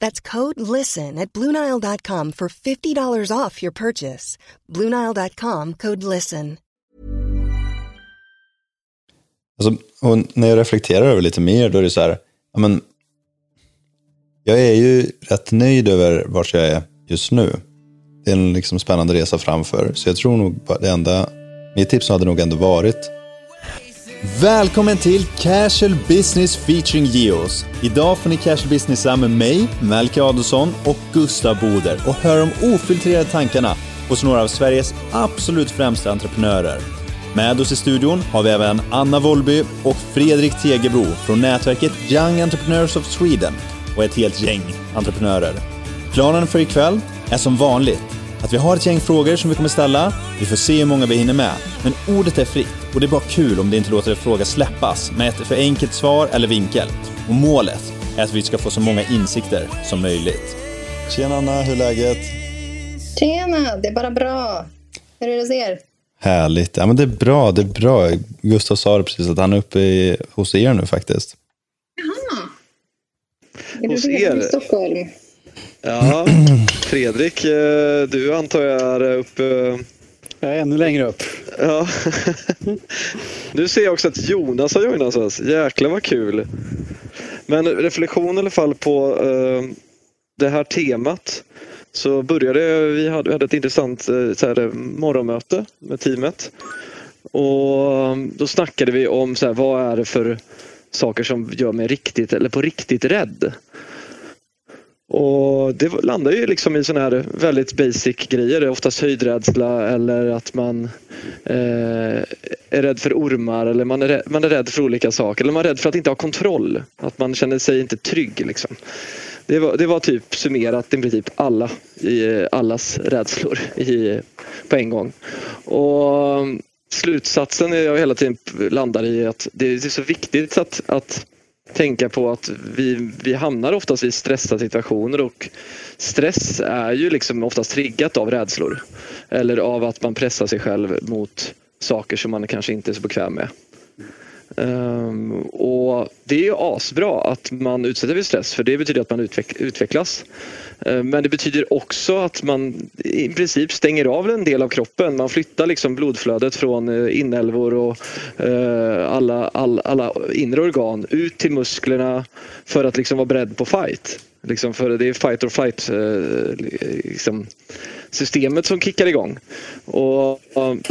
That's code LISTEN at Bluenile.com for $50 off your purchase. Bluenile.com code LISTEN. Alltså, och när jag reflekterar över lite mer, då är det så här, ja, men, jag är ju rätt nöjd över vart jag är just nu. Det är en liksom spännande resa framför, så jag tror nog det enda, mitt tips hade nog ändå varit Välkommen till Casual Business featuring Geos. Idag får ni Casual Businessa med mig, Melke Adolfsson och Gustav Boder och höra de ofiltrerade tankarna hos några av Sveriges absolut främsta entreprenörer. Med oss i studion har vi även Anna Wollby och Fredrik Tegebro från nätverket Young Entrepreneurs of Sweden och ett helt gäng entreprenörer. Planen för ikväll är som vanligt att vi har ett gäng frågor som vi kommer ställa. Vi får se hur många vi hinner med. Men ordet är fritt och det är bara kul om det inte låter en fråga släppas med ett för enkelt svar eller vinkel. Och målet är att vi ska få så många insikter som möjligt. Tjena Anna, hur är läget? Tjena, det är bara bra. Hur är det hos er? Härligt. Ja, men det är bra, det är bra. Gustav sa det precis att han är uppe i, hos er nu faktiskt. Jaha. Är Hos du er? i Stockholm? Ja, Fredrik, eh, du antar jag är uppe... Jag är ännu längre upp. Ja. Nu ser jag också att Jonas har joinat oss. Jäklar vad kul. Men reflektion i alla fall på eh, det här temat. Så började vi hade, vi hade ett intressant eh, så här, morgonmöte med teamet. Och eh, då snackade vi om så här, vad är det för saker som gör mig riktigt eller på riktigt rädd. Och det landar ju liksom i sådana här väldigt basic grejer. Oftast höjdrädsla eller att man eh, är rädd för ormar eller man är, rädd, man är rädd för olika saker. Eller man är rädd för att inte ha kontroll. Att man känner sig inte trygg. Liksom. Det, var, det var typ summerat i princip alla, i allas rädslor i, på en gång. Och slutsatsen jag hela tiden landar i att det är så viktigt att, att tänka på att vi, vi hamnar oftast i stressade situationer och stress är ju liksom oftast triggat av rädslor. Eller av att man pressar sig själv mot saker som man kanske inte är så bekväm med. Um, och Det är ju asbra att man utsätter för stress för det betyder att man utveck utvecklas. Uh, men det betyder också att man i princip stänger av en del av kroppen. Man flyttar liksom blodflödet från uh, inälvor och uh, alla, all, alla inre organ ut till musklerna för att liksom vara beredd på fight. Liksom för det är fight or flight eh, liksom, systemet som kickar igång. Och, ehm,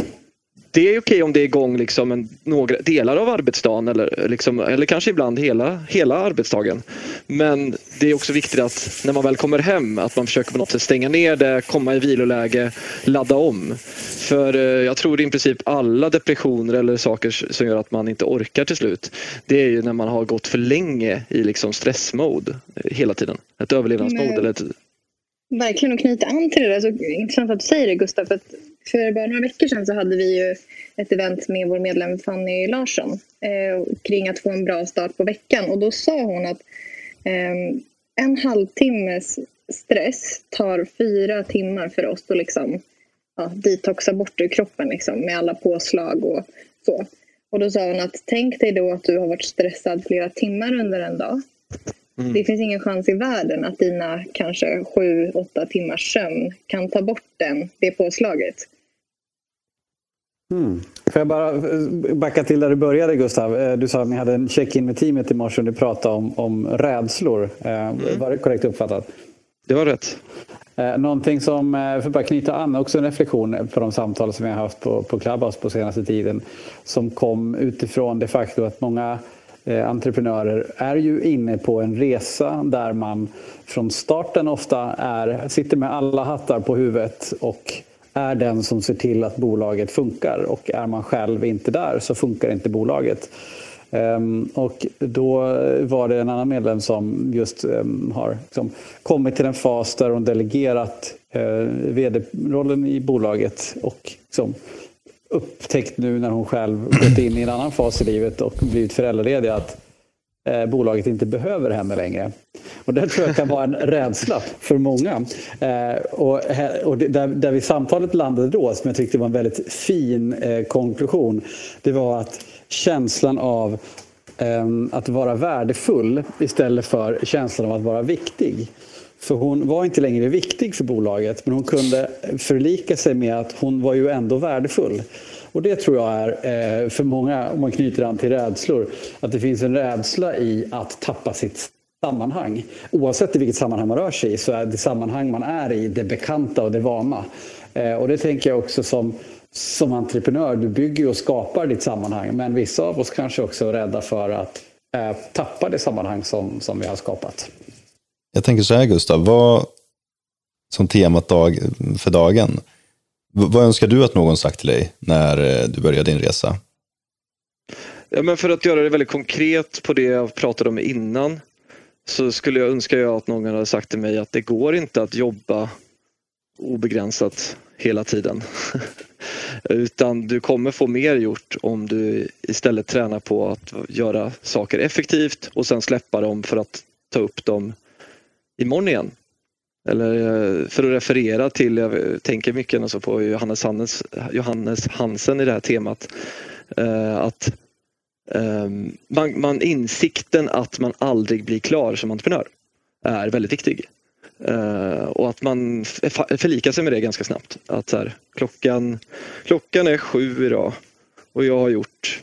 det är okej om det är igång liksom en, några delar av arbetsdagen eller, liksom, eller kanske ibland hela, hela arbetsdagen. Men det är också viktigt att när man väl kommer hem att man försöker på något sätt stänga ner det, komma i viloläge, ladda om. För eh, jag tror i princip alla depressioner eller saker som gör att man inte orkar till slut. Det är ju när man har gått för länge i liksom stressmode hela tiden. Ett överlevnadsmode. Eller ett, Verkligen att knyta an till det där. Så intressant att du säger det Gustav. För, att för bara några veckor sedan så hade vi ju ett event med vår medlem Fanny Larsson eh, kring att få en bra start på veckan. Och då sa hon att eh, en halvtimmes stress tar fyra timmar för oss att liksom ja, detoxa bort ur kroppen liksom, med alla påslag och så. Och då sa hon att tänk dig då att du har varit stressad flera timmar under en dag. Mm. Det finns ingen chans i världen att dina kanske sju, åtta timmars sömn kan ta bort den, det påslaget. Mm. Får jag bara backa till där du började Gustav? Eh, du sa att ni hade en check-in med teamet i morse och ni pratade om, om rädslor. Eh, mm. Var det korrekt uppfattat? Det var rätt. Eh, någonting som, för att bara knyta an, också en reflektion på de samtal som jag har haft på, på Clubhouse på senaste tiden. Som kom utifrån det faktum att många Eh, entreprenörer är ju inne på en resa där man från starten ofta är, sitter med alla hattar på huvudet och är den som ser till att bolaget funkar och är man själv inte där så funkar inte bolaget. Ehm, och då var det en annan medlem som just ehm, har liksom, kommit till en fas där hon delegerat eh, vd-rollen i bolaget och liksom, upptäckt nu när hon själv gått in i en annan fas i livet och blivit föräldraledig att eh, bolaget inte behöver henne längre. Och det tror jag kan vara en rädsla för många. Eh, och, och där, där vi samtalet landade då, som jag tyckte var en väldigt fin eh, konklusion, det var att känslan av eh, att vara värdefull istället för känslan av att vara viktig. För hon var inte längre viktig för bolaget men hon kunde förlika sig med att hon var ju ändå värdefull. Och det tror jag är eh, för många, om man knyter an till rädslor, att det finns en rädsla i att tappa sitt sammanhang. Oavsett i vilket sammanhang man rör sig i så är det sammanhang man är i det bekanta och det vana. Eh, och det tänker jag också som, som entreprenör, du bygger och skapar ditt sammanhang men vissa av oss kanske också är rädda för att eh, tappa det sammanhang som, som vi har skapat. Jag tänker så här Gustav, vad som temat dag, för dagen, vad önskar du att någon sagt till dig när eh, du började din resa? Ja, men för att göra det väldigt konkret på det jag pratade om innan så skulle jag önska jag att någon hade sagt till mig att det går inte att jobba obegränsat hela tiden. Utan du kommer få mer gjort om du istället tränar på att göra saker effektivt och sen släppa dem för att ta upp dem imorgon igen. Eller eh, för att referera till, jag tänker mycket alltså på Johannes, Hannes, Johannes Hansen i det här temat. Eh, att ehm, man, man, insikten att man aldrig blir klar som entreprenör är väldigt viktig. Eh, och att man förlikar sig med det ganska snabbt. Att här, klockan, klockan är sju idag och jag har gjort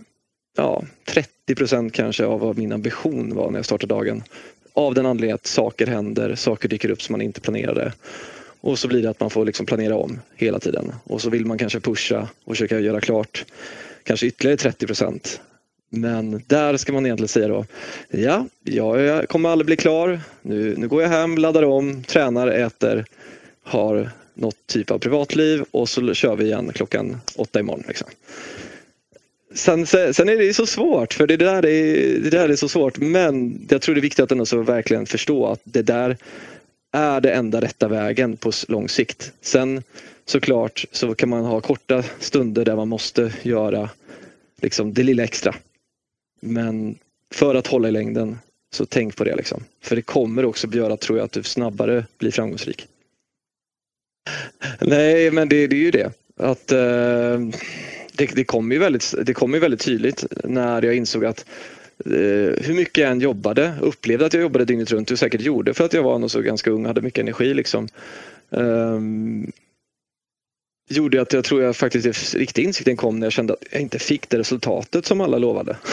ja, 30 procent kanske av vad min ambition var när jag startade dagen. Av den anledningen att saker händer, saker dyker upp som man inte planerade. Och så blir det att man får liksom planera om hela tiden. Och så vill man kanske pusha och försöka göra klart kanske ytterligare 30 procent men där ska man egentligen säga då, ja, jag kommer aldrig bli klar. Nu, nu går jag hem, laddar om, tränar, äter, har något typ av privatliv och så kör vi igen klockan åtta imorgon. Liksom. Sen, sen är det så svårt, för det där, är, det där är så svårt. Men jag tror det är viktigt att ändå så verkligen förstå att det där är det enda rätta vägen på lång sikt. Sen såklart så kan man ha korta stunder där man måste göra liksom det lilla extra. Men för att hålla i längden, så tänk på det. Liksom. För det kommer också göra, tror jag, att du snabbare blir framgångsrik. Nej, men det, det är ju det. Att eh, det, det kom ju väldigt, det kom ju väldigt tydligt när jag insåg att eh, hur mycket jag än jobbade, upplevde att jag jobbade dygnet runt och säkert gjorde för att jag var nog så ganska ung och hade mycket energi. Liksom. Eh, gjorde att jag tror jag faktiskt riktig insikten kom när jag kände att jag inte fick det resultatet som alla lovade.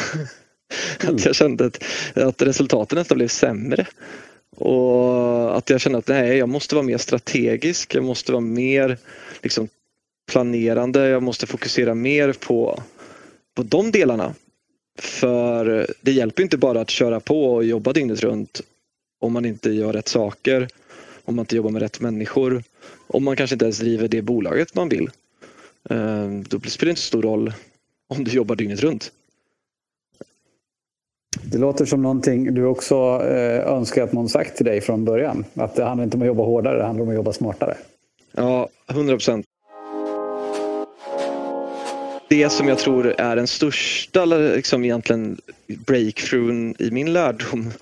Mm. att jag kände att, att resultaten nästan blev sämre. Och att jag kände att nej, jag måste vara mer strategisk, jag måste vara mer liksom, planerande, jag måste fokusera mer på, på de delarna. För det hjälper inte bara att köra på och jobba dygnet runt om man inte gör rätt saker, om man inte jobbar med rätt människor, om man kanske inte ens driver det bolaget man vill. Eh, då spelar det inte så stor roll om du jobbar dygnet runt. Det låter som någonting du också eh, önskar att någon sagt till dig från början. Att det handlar inte om att jobba hårdare, det handlar om att jobba smartare. Ja, 100 procent. Det som jag tror är den största liksom egentligen breakthroughen i min lärdom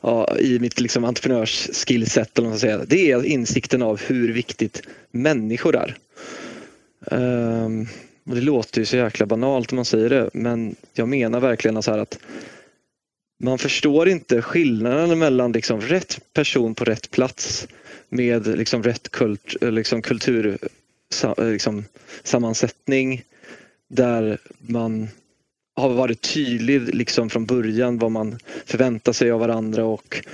ja, i mitt liksom entreprenörsskillset, eller säga, det är insikten av hur viktigt människor är. Um, och det låter ju så jäkla banalt om man säger det men jag menar verkligen så här att man förstår inte skillnaden mellan liksom rätt person på rätt plats med liksom rätt kult, liksom kultur liksom, sammansättning där man har varit tydlig liksom från början vad man förväntar sig av varandra och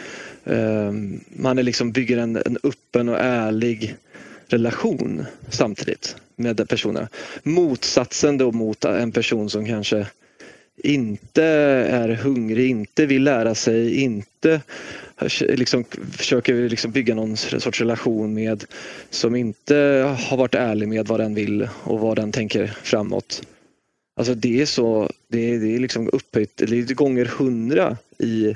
eh, man är liksom bygger en, en öppen och ärlig relation samtidigt med personerna. Motsatsen då mot en person som kanske inte är hungrig, inte vill lära sig, inte liksom försöker liksom bygga någon sorts relation med som inte har varit ärlig med vad den vill och vad den tänker framåt. Alltså det är så, det är, det är liksom upphöjt, det är gånger hundra i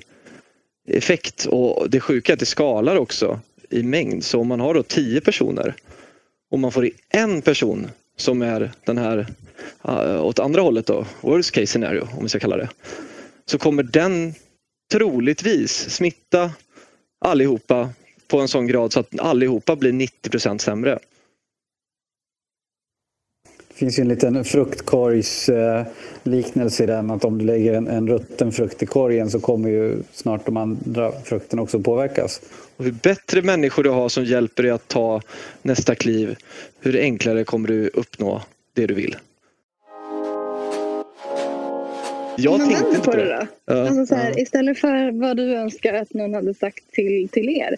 effekt och det sjuka är att det skalar också i mängd. Så om man har då tio personer och man får i en person som är den här uh, åt andra hållet då, worst case scenario om vi ska kalla det. Så kommer den troligtvis smitta allihopa på en sån grad så att allihopa blir 90 sämre. Det finns ju en liten fruktkorgsliknelse i den att om du lägger en, en rutten frukt i korgen så kommer ju snart de andra frukterna också påverkas. Och hur bättre människor du har som hjälper dig att ta nästa kliv, hur enklare kommer du uppnå det du vill. Jag tänkte inte på det. det ja, alltså så här, ja. Istället för vad du önskar att någon hade sagt till, till er.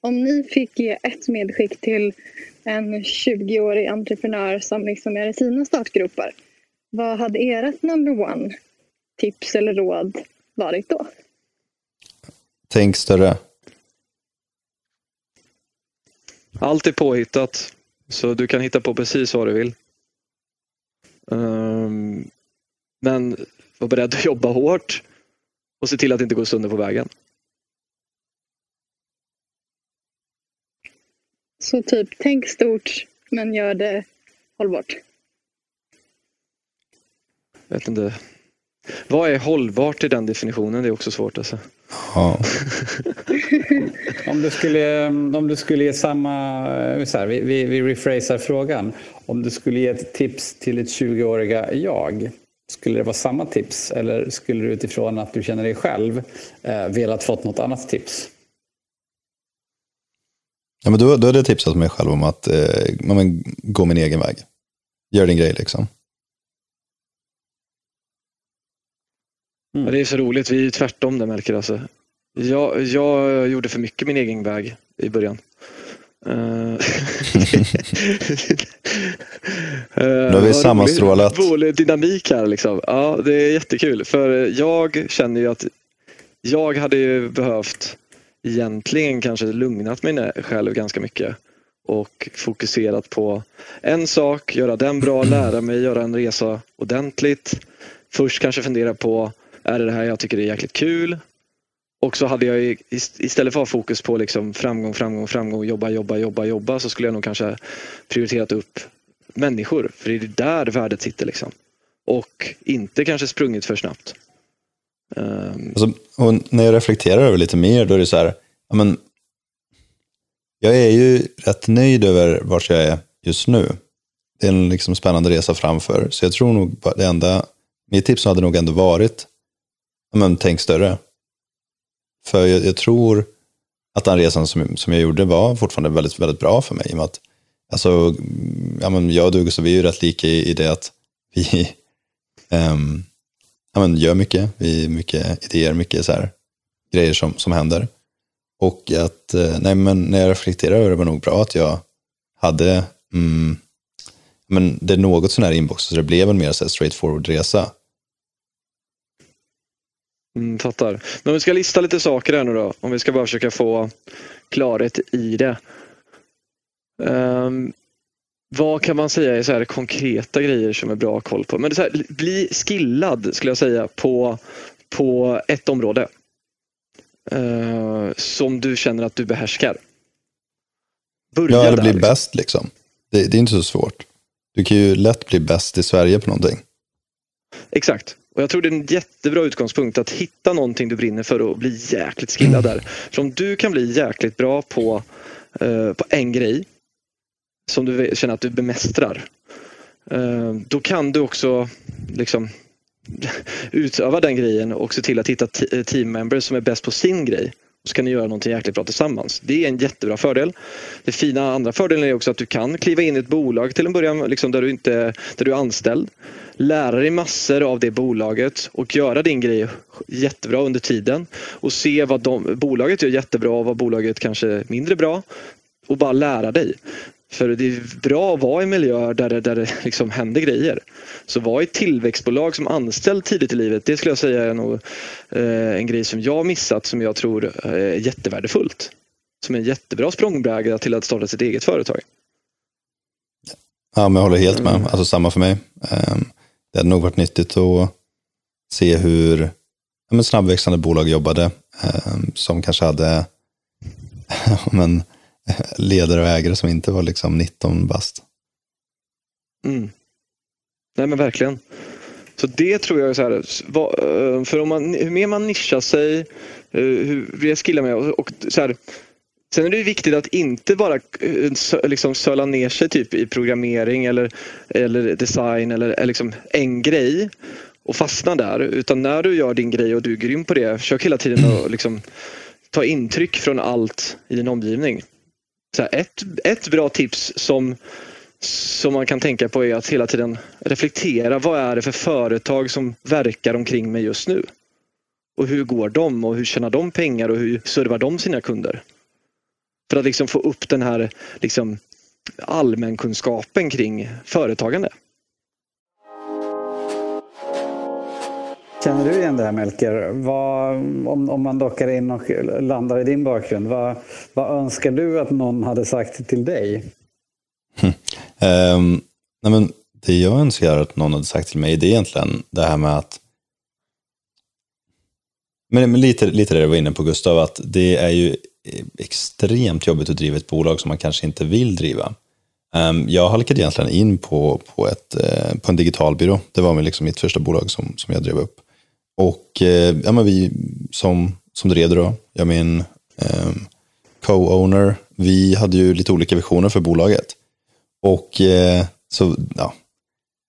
Om ni fick ge ett medskick till en 20-årig entreprenör som liksom är i sina startgropar. Vad hade ert number one tips eller råd varit då? Tänk större. Allt är påhittat. Så du kan hitta på precis vad du vill. Um, men var beredd att jobba hårt och se till att det inte går sönder på vägen. Så typ, tänk stort men gör det hållbart. Jag vet inte. Vad är hållbart i den definitionen? Det är också svårt alltså. Ja. om, du skulle, om du skulle ge samma, eh, så här, vi, vi, vi rephrasar frågan. Om du skulle ge ett tips till ett 20-åriga jag, skulle det vara samma tips eller skulle du utifrån att du känner dig själv eh, velat fått något annat tips? Ja, men då, då hade jag tipsat mig själv om att eh, men, gå min egen väg. Gör din grej liksom. Mm. Det är så roligt, vi är ju tvärtom där märker alltså. Jag, jag gjorde för mycket min egen väg i början. Uh, nu har vi sammanstrålat. Rolig dynamik här liksom. Ja, det är jättekul. För jag känner ju att jag hade ju behövt egentligen kanske lugnat mig själv ganska mycket och fokuserat på en sak, göra den bra, lära mig göra en resa ordentligt. Först kanske fundera på, är det det här jag tycker är jäkligt kul? Och så hade jag istället för att ha fokus på liksom framgång, framgång, framgång, jobba, jobba, jobba, jobba så skulle jag nog kanske prioriterat upp människor. För det är där värdet sitter liksom. Och inte kanske sprungit för snabbt. Um... Alltså, och när jag reflekterar över lite mer då är det så här, ja, men, jag är ju rätt nöjd över vart jag är just nu. Det är en liksom spännande resa framför. Så jag tror nog det enda, mitt tips hade nog ändå varit, ja, men, tänk större. För jag, jag, tror att den resan som, som jag gjorde var fortfarande väldigt, väldigt bra för mig. Med att, alltså, ja, men jag och Douglas vi är ju rätt lika i, i det att vi um, ja, men gör mycket. Vi är mycket idéer, mycket så här, grejer som, som händer. Och att, eh, nej men när jag reflekterar över det var nog bra att jag hade, mm, men det är något sån här inbox, så det blev en mer så straightforward resa. Mm, fattar. Men om vi ska lista lite saker här nu då, om vi ska bara försöka få klarhet i det. Um, vad kan man säga är så här konkreta grejer som är bra koll på? Men det är här, bli skillad skulle jag säga på, på ett område. Uh, som du känner att du behärskar. Börja ja, eller bli liksom. bäst liksom. Det, det är inte så svårt. Du kan ju lätt bli bäst i Sverige på någonting. Exakt. Och jag tror det är en jättebra utgångspunkt att hitta någonting du brinner för och bli jäkligt skillad där. För om du kan bli jäkligt bra på, eh, på en grej som du känner att du bemästrar Eh, då kan du också liksom utöva den grejen och se till att hitta eh, team members som är bäst på sin grej. Så kan ni göra någonting jäkligt bra tillsammans. Det är en jättebra fördel. Det fina andra fördelen är också att du kan kliva in i ett bolag till en början liksom där, du inte, där du är anställd. Lära dig massor av det bolaget och göra din grej jättebra under tiden. Och se vad de, bolaget gör jättebra och vad bolaget kanske är mindre bra. Och bara lära dig. För det är bra att vara i miljöer där det, där det liksom händer grejer. Så vara i tillväxtbolag som anställd tidigt i livet, det skulle jag säga är nog eh, en grej som jag missat som jag tror eh, är jättevärdefullt. Som är en jättebra språngbräda till att starta sitt eget företag. Ja, men jag håller helt med. Alltså samma för mig. Um, det hade nog varit nyttigt att se hur snabbväxande bolag jobbade eh, som kanske hade men, ledare och ägare som inte var liksom 19 bast. Mm. Nej men verkligen. Så det tror jag är så här, eh, för om man, hur mer man nischar sig, eh, hur det skillar med och så här, Sen är det viktigt att inte bara eh, liksom söla ner sig typ i programmering eller, eller design eller liksom en grej och fastna där. Utan när du gör din grej och du är grym på det, försök hela tiden att liksom ta intryck från allt i din omgivning. Så här, ett, ett bra tips som, som man kan tänka på är att hela tiden reflektera. Vad är det för företag som verkar omkring mig just nu? Och hur går de och hur tjänar de pengar och hur servar de sina kunder? För att liksom få upp den här liksom, allmänkunskapen kring företagande. Känner du igen det här Melker? Vad, om, om man dockar in och landar i din bakgrund, vad, vad önskar du att någon hade sagt till dig? Um, nej men, det jag önskar att någon hade sagt till mig det är egentligen det här med att men, men lite, lite det du var inne på Gustav, att det är ju Eh, extremt jobbigt att driva ett bolag som man kanske inte vill driva. Ehm, jag halkade egentligen in på, på, ett, eh, på en digitalbyrå. Det var liksom mitt första bolag som, som jag drev upp. Och eh, ja, men vi som, som drev det då, jag min eh, co-owner, vi hade ju lite olika visioner för bolaget. Och eh, så, ja,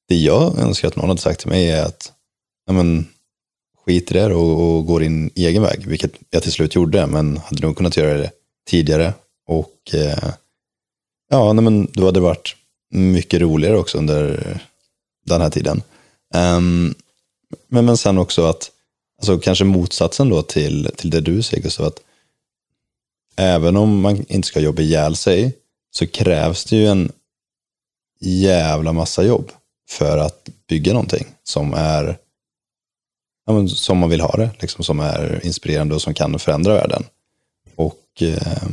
det jag önskar att någon hade sagt till mig är att ja, men, skit i det och, och går din egen väg, vilket jag till slut gjorde, men hade nog kunnat göra det tidigare. Och eh, ja, nej, men då hade det varit mycket roligare också under den här tiden. Um, men, men sen också att, alltså kanske motsatsen då till, till det du säger Gustav, att även om man inte ska jobba ihjäl sig så krävs det ju en jävla massa jobb för att bygga någonting som är ja, som man vill ha det, liksom, som är inspirerande och som kan förändra världen. Och eh,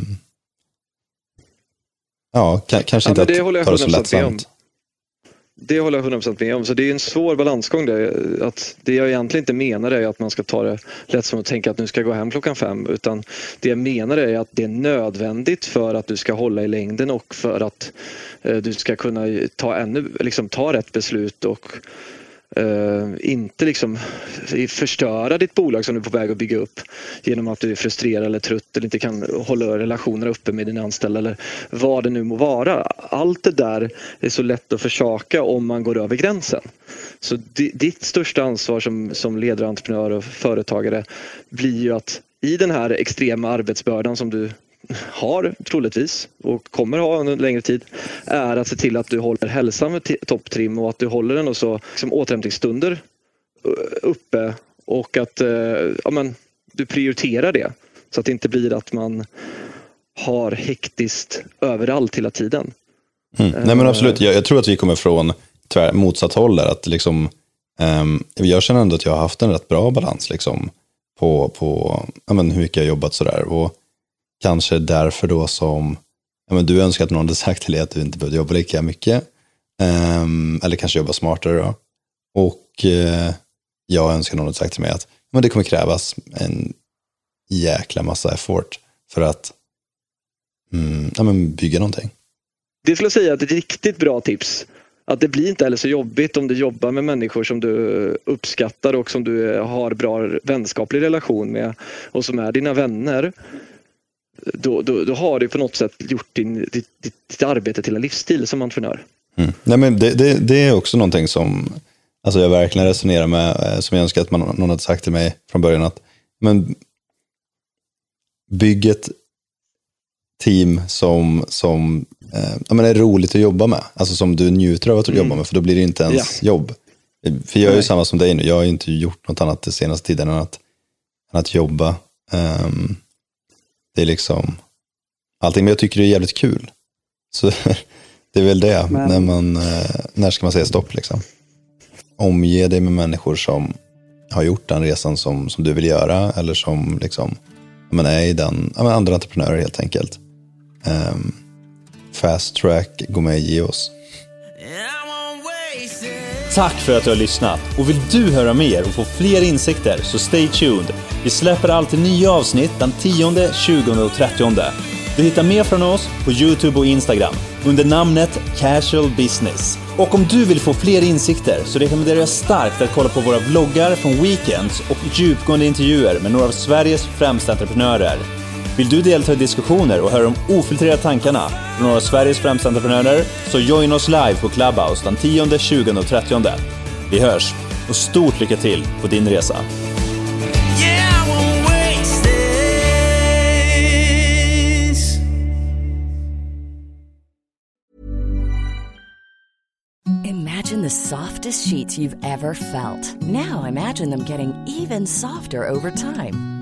ja, kanske inte ja, att ta det så lättsamt. Det håller jag 100% med om. Så det är en svår balansgång där. Att det jag egentligen inte menar är att man ska ta det lätt som att tänka att nu ska jag gå hem klockan fem. Utan det jag menar är att det är nödvändigt för att du ska hålla i längden och för att eh, du ska kunna ta, ännu, liksom, ta rätt beslut och Uh, inte liksom förstöra ditt bolag som du är på väg att bygga upp genom att du är frustrerad eller trött eller inte kan hålla relationer uppe med dina anställda eller vad det nu må vara. Allt det där är så lätt att försaka om man går över gränsen. Så ditt största ansvar som, som ledare, entreprenör och företagare blir ju att i den här extrema arbetsbördan som du har troligtvis och kommer ha under längre tid är att se till att du håller hälsan med topptrim och att du håller den och så liksom, återhämtningsstunder uppe och att eh, ja, men, du prioriterar det så att det inte blir att man har hektiskt överallt hela tiden. Mm. Nej men absolut, jag, jag, tror att vi kommer från tvär, motsatt håll där. Att liksom, um, jag känner ändå att jag har haft en rätt bra balans liksom, på, på ja, men, hur mycket jag har jobbat sådär. Och kanske därför då som ja, men du önskar att någon hade sagt till dig att du inte behövde jobba lika mycket. Um, eller kanske jobba smartare då. Och uh, jag önskar någon hade sagt till mig att men det kommer krävas en jäkla massa effort för att mm, ja, men bygga någonting. Det skulle jag säga är ett riktigt bra tips. Att det blir inte heller så jobbigt om du jobbar med människor som du uppskattar och som du har bra vänskaplig relation med och som är dina vänner då, då, då har du på något sätt gjort din, ditt, ditt, arbete till en livsstil som entreprenör. Mm. Nej, men det, det, det, är också någonting som alltså jag verkligen resonerar med, eh, som jag önskar att man, någon hade sagt till mig från början. att men Bygg ett team som, som eh, är roligt att jobba med. Alltså som du njuter av att mm. jobba med, för då blir det inte ens ja. jobb. För jag är ju samma som dig nu, jag har inte gjort något annat den senaste tiden än att, än att jobba. Um, det är liksom allting, men jag tycker det är jävligt kul. Så det är väl det, men... när, man, eh, när ska man säga stopp liksom? Omge dig med människor som har gjort den resan som, som du vill göra eller som liksom, men är i den, ja, andra entreprenörer helt enkelt. Um, fast track, gå med i Geos. Tack för att du har lyssnat och vill du höra mer och få fler insikter så stay tuned. Vi släpper alltid nya avsnitt den 10, 20 och 30. Du hittar mer från oss på Youtube och Instagram under namnet Casual Business. Och om du vill få fler insikter så rekommenderar jag starkt att kolla på våra vloggar från Weekends och djupgående intervjuer med några av Sveriges främsta entreprenörer. Vill du delta i diskussioner och höra de ofiltrerade tankarna från några av Sveriges främsta entreprenörer så join oss live på Clubhouse den 10, 20 och 30. Vi hörs och stort lycka till på din resa! Imagine the softest sheets you've ever felt. Now imagine them getting even softer over time.